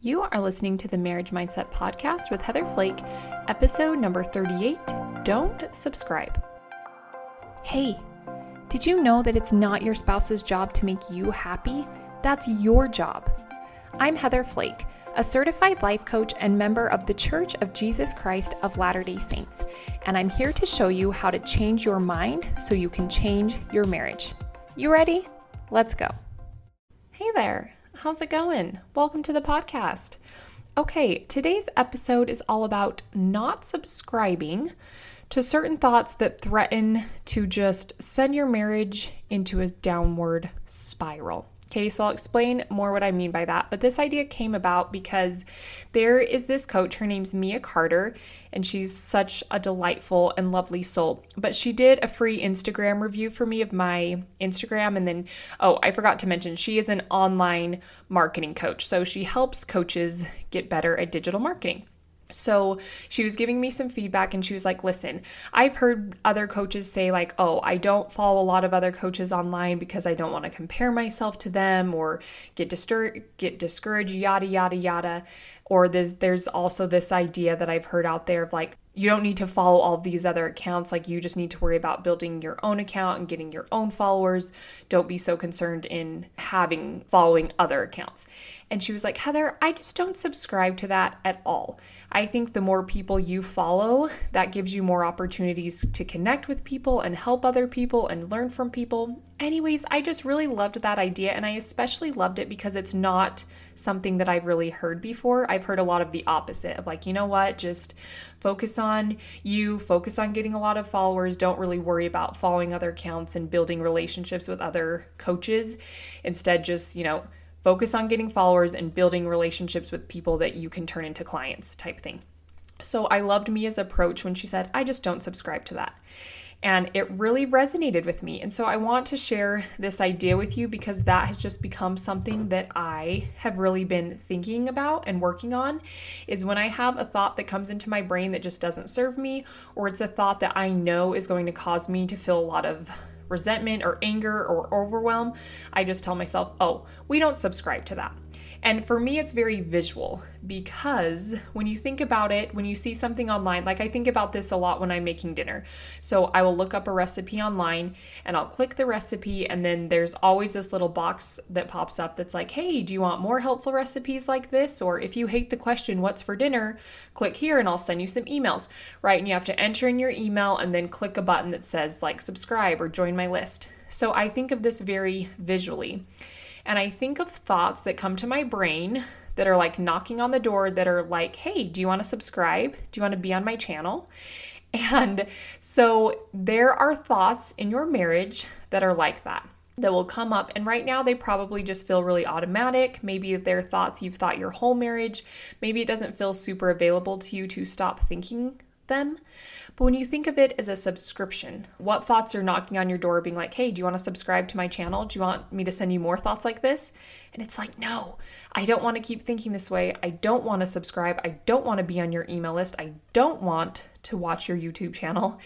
You are listening to the Marriage Mindset Podcast with Heather Flake, episode number 38 Don't Subscribe. Hey, did you know that it's not your spouse's job to make you happy? That's your job. I'm Heather Flake, a certified life coach and member of the Church of Jesus Christ of Latter day Saints, and I'm here to show you how to change your mind so you can change your marriage. You ready? Let's go. Hey there. How's it going? Welcome to the podcast. Okay, today's episode is all about not subscribing to certain thoughts that threaten to just send your marriage into a downward spiral. Okay, so I'll explain more what I mean by that. But this idea came about because there is this coach, her name's Mia Carter, and she's such a delightful and lovely soul. But she did a free Instagram review for me of my Instagram. And then, oh, I forgot to mention, she is an online marketing coach. So she helps coaches get better at digital marketing. So she was giving me some feedback and she was like, listen, I've heard other coaches say, like, oh, I don't follow a lot of other coaches online because I don't want to compare myself to them or get, distur- get discouraged, yada, yada, yada. Or there's, there's also this idea that I've heard out there of like, you don't need to follow all these other accounts. Like, you just need to worry about building your own account and getting your own followers. Don't be so concerned in having following other accounts. And she was like, Heather, I just don't subscribe to that at all. I think the more people you follow, that gives you more opportunities to connect with people and help other people and learn from people. Anyways, I just really loved that idea and I especially loved it because it's not something that I've really heard before. I've heard a lot of the opposite of like, you know what, just focus on you, focus on getting a lot of followers, don't really worry about following other accounts and building relationships with other coaches. Instead, just, you know, Focus on getting followers and building relationships with people that you can turn into clients, type thing. So I loved Mia's approach when she said, I just don't subscribe to that. And it really resonated with me. And so I want to share this idea with you because that has just become something that I have really been thinking about and working on. Is when I have a thought that comes into my brain that just doesn't serve me, or it's a thought that I know is going to cause me to feel a lot of resentment or anger or overwhelm, I just tell myself, oh, we don't subscribe to that. And for me, it's very visual because when you think about it, when you see something online, like I think about this a lot when I'm making dinner. So I will look up a recipe online and I'll click the recipe, and then there's always this little box that pops up that's like, hey, do you want more helpful recipes like this? Or if you hate the question, what's for dinner? Click here and I'll send you some emails, right? And you have to enter in your email and then click a button that says like subscribe or join my list. So I think of this very visually and I think of thoughts that come to my brain that are like knocking on the door that are like, hey, do you want to subscribe? Do you want to be on my channel? And so there are thoughts in your marriage that are like that that will come up. And right now, they probably just feel really automatic. Maybe they're thoughts you've thought your whole marriage, maybe it doesn't feel super available to you to stop thinking them. But when you think of it as a subscription, what thoughts are knocking on your door being like, hey, do you want to subscribe to my channel? Do you want me to send you more thoughts like this? And it's like, no, I don't want to keep thinking this way. I don't want to subscribe. I don't want to be on your email list. I don't want to watch your YouTube channel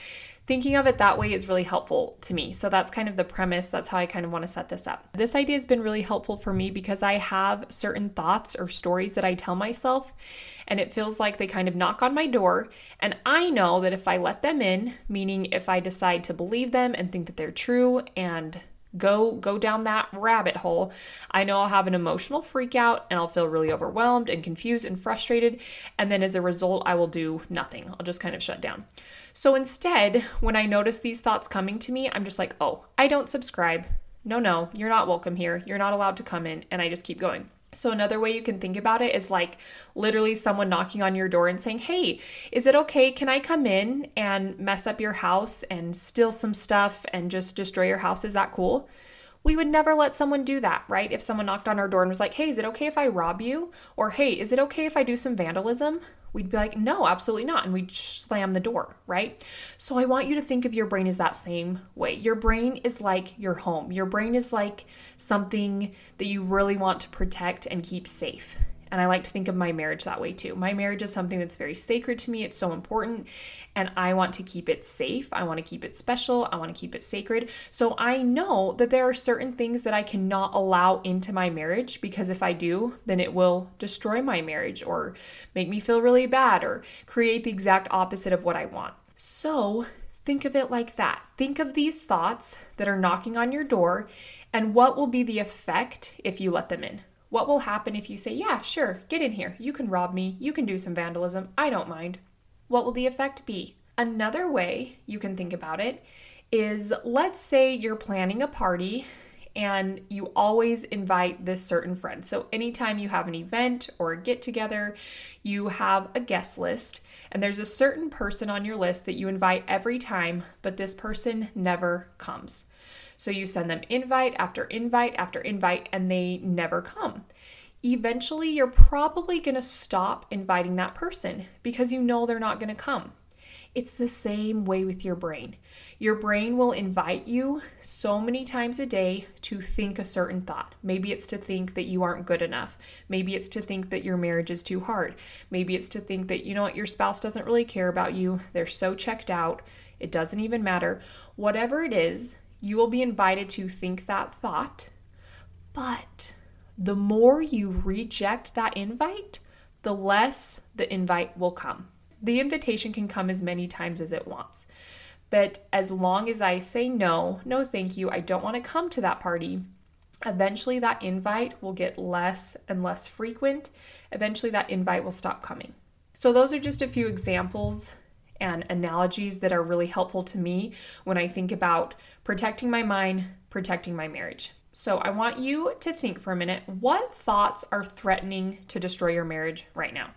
thinking of it that way is really helpful to me. So that's kind of the premise. That's how I kind of want to set this up. This idea has been really helpful for me because I have certain thoughts or stories that I tell myself, and it feels like they kind of knock on my door. And I know that if I let them in, meaning if I decide to believe them and think that they're true and go go down that rabbit hole i know i'll have an emotional freak out and i'll feel really overwhelmed and confused and frustrated and then as a result i will do nothing i'll just kind of shut down so instead, when I notice these thoughts coming to me, I'm just like, oh, I don't subscribe. No, no, you're not welcome here. You're not allowed to come in. And I just keep going. So, another way you can think about it is like literally someone knocking on your door and saying, Hey, is it okay? Can I come in and mess up your house and steal some stuff and just destroy your house? Is that cool? We would never let someone do that, right? If someone knocked on our door and was like, Hey, is it okay if I rob you? Or Hey, is it okay if I do some vandalism? We'd be like, no, absolutely not. And we'd slam the door, right? So I want you to think of your brain as that same way. Your brain is like your home, your brain is like something that you really want to protect and keep safe. And I like to think of my marriage that way too. My marriage is something that's very sacred to me. It's so important. And I want to keep it safe. I want to keep it special. I want to keep it sacred. So I know that there are certain things that I cannot allow into my marriage because if I do, then it will destroy my marriage or make me feel really bad or create the exact opposite of what I want. So think of it like that. Think of these thoughts that are knocking on your door and what will be the effect if you let them in. What will happen if you say, Yeah, sure, get in here. You can rob me. You can do some vandalism. I don't mind. What will the effect be? Another way you can think about it is let's say you're planning a party and you always invite this certain friend. So, anytime you have an event or a get together, you have a guest list, and there's a certain person on your list that you invite every time, but this person never comes. So you send them invite after invite after invite, and they never come. Eventually, you're probably going to stop inviting that person because you know they're not going to come. It's the same way with your brain. Your brain will invite you so many times a day to think a certain thought. Maybe it's to think that you aren't good enough. Maybe it's to think that your marriage is too hard. Maybe it's to think that, you know what, your spouse doesn't really care about you. They're so checked out. It doesn't even matter. Whatever it is, you will be invited to think that thought. But the more you reject that invite, the less the invite will come. The invitation can come as many times as it wants. But as long as I say no, no thank you, I don't want to come to that party, eventually that invite will get less and less frequent. Eventually that invite will stop coming. So, those are just a few examples and analogies that are really helpful to me when I think about protecting my mind, protecting my marriage. So, I want you to think for a minute what thoughts are threatening to destroy your marriage right now?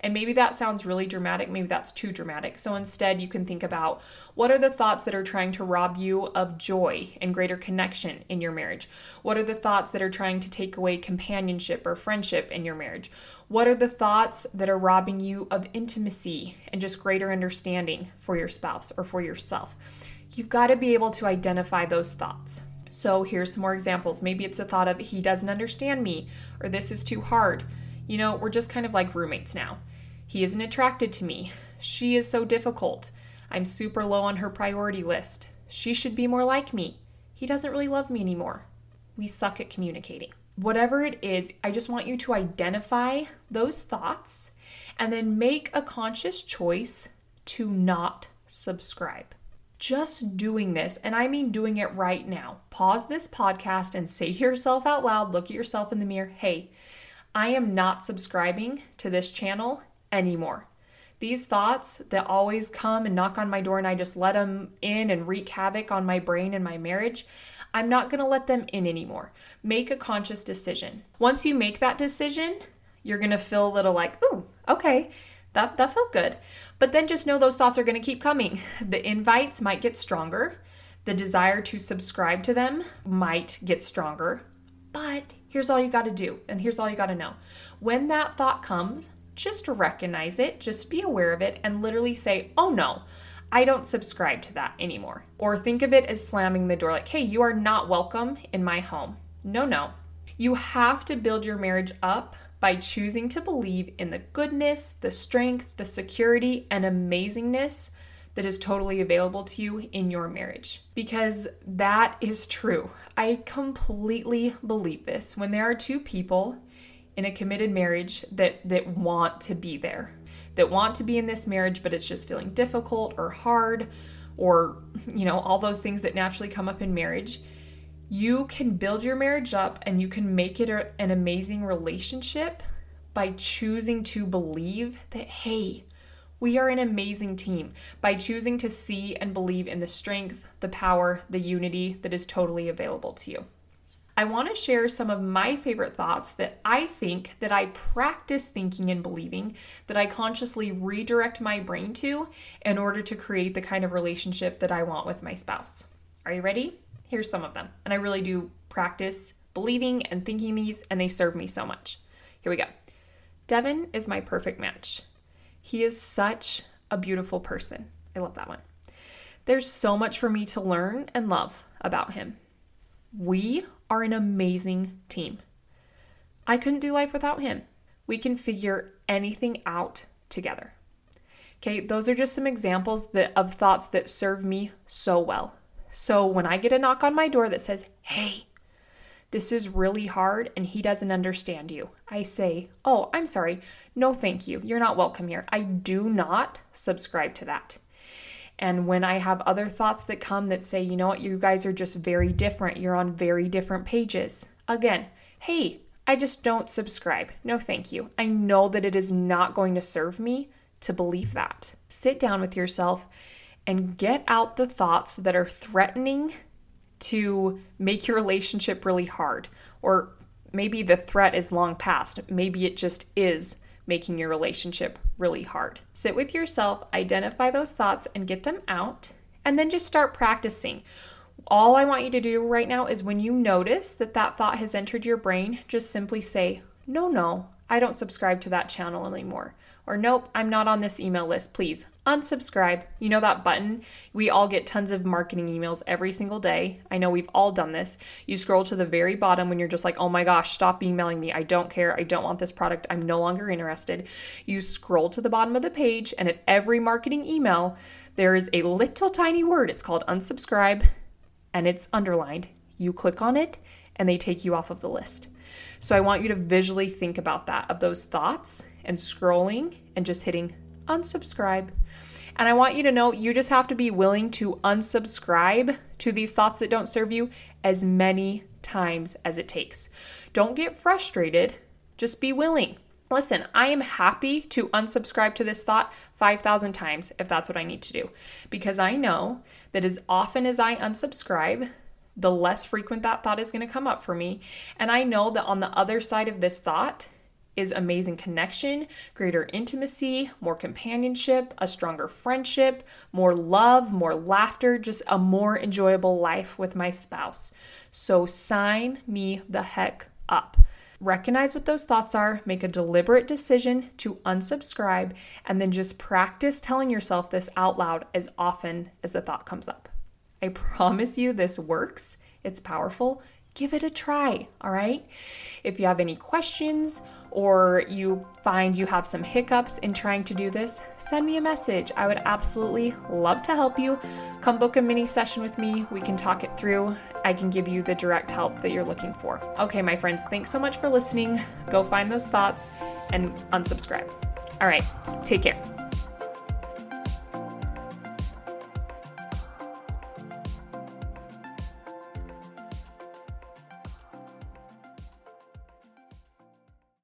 And maybe that sounds really dramatic, maybe that's too dramatic. So, instead, you can think about what are the thoughts that are trying to rob you of joy and greater connection in your marriage? What are the thoughts that are trying to take away companionship or friendship in your marriage? What are the thoughts that are robbing you of intimacy and just greater understanding for your spouse or for yourself? You've got to be able to identify those thoughts. So here's some more examples. Maybe it's a thought of he doesn't understand me, or this is too hard. You know, we're just kind of like roommates now. He isn't attracted to me. She is so difficult. I'm super low on her priority list. She should be more like me. He doesn't really love me anymore. We suck at communicating. Whatever it is, I just want you to identify those thoughts and then make a conscious choice to not subscribe just doing this, and I mean doing it right now, pause this podcast and say to yourself out loud, look at yourself in the mirror, hey, I am not subscribing to this channel anymore. These thoughts that always come and knock on my door, and I just let them in and wreak havoc on my brain and my marriage, I'm not gonna let them in anymore. Make a conscious decision. Once you make that decision, you're gonna feel a little like, ooh, okay, that, that felt good. But then just know those thoughts are going to keep coming. The invites might get stronger, the desire to subscribe to them might get stronger. But here's all you got to do, and here's all you got to know. When that thought comes, just recognize it, just be aware of it, and literally say, oh no. I don't subscribe to that anymore. Or think of it as slamming the door like, hey, you are not welcome in my home. No, no. You have to build your marriage up by choosing to believe in the goodness, the strength, the security, and amazingness that is totally available to you in your marriage. Because that is true. I completely believe this. When there are two people in a committed marriage that that want to be there, that want to be in this marriage but it's just feeling difficult or hard or you know all those things that naturally come up in marriage, you can build your marriage up and you can make it an amazing relationship by choosing to believe that, hey, we are an amazing team by choosing to see and believe in the strength, the power, the unity that is totally available to you. I want to share some of my favorite thoughts that I think that I practice thinking and believing that I consciously redirect my brain to in order to create the kind of relationship that I want with my spouse. Are you ready? Here's some of them. And I really do practice believing and thinking these, and they serve me so much. Here we go. Devin is my perfect match. He is such a beautiful person. I love that one. There's so much for me to learn and love about him. We are an amazing team. I couldn't do life without him. we can figure anything out together. Okay, those are just some examples that, of thoughts that serve me so well. So when I get a knock on my door that says, hey, this is really hard and he doesn't understand you, I say, oh, I'm sorry. No, thank you. You're not welcome here. I do not subscribe to that. And when I have other thoughts that come that say, you know what, you guys are just very different, you're on very different pages, again, hey, I just don't subscribe. No, thank you. I know that it is not going to serve me to believe that. Sit down with yourself and get out the thoughts that are threatening to make your relationship really hard. Or maybe the threat is long past. Maybe it just is making your relationship really hard. Sit with yourself, identify those thoughts, and get them out, and then just start practicing. All I want you to do right now is when you notice that that thought has entered your brain, just simply say, No, no, I don't subscribe to that channel anymore. Or, nope, I'm not on this email list. Please unsubscribe. You know that button? We all get tons of marketing emails every single day. I know we've all done this. You scroll to the very bottom when you're just like, oh my gosh, stop emailing me. I don't care. I don't want this product. I'm no longer interested. You scroll to the bottom of the page, and at every marketing email, there is a little tiny word. It's called unsubscribe, and it's underlined. You click on it, and they take you off of the list. So I want you to visually think about that of those thoughts and scrolling and just hitting unsubscribe. And I want you to know you just have to be willing to unsubscribe to these thoughts that don't serve you as many times as it takes. Don't get frustrated, just be willing. Listen, I am happy to unsubscribe to this thought 5,000 times if that's what I need to do, because I know that as often as I unsubscribe, the less frequent that thought is going to come up for me. And I know that on the other side of this thought is amazing connection, greater intimacy, more companionship, a stronger friendship, more love, more laughter, just a more enjoyable life with my spouse. So sign me the heck up. Recognize what those thoughts are, make a deliberate decision to unsubscribe, and then just practice telling yourself this out loud as often as the thought comes up. I promise you this works. It's powerful. Give it a try, all right? If you have any questions or you find you have some hiccups in trying to do this, send me a message. I would absolutely love to help you. Come book a mini session with me. We can talk it through. I can give you the direct help that you're looking for. Okay, my friends, thanks so much for listening. Go find those thoughts and unsubscribe. All right, take care.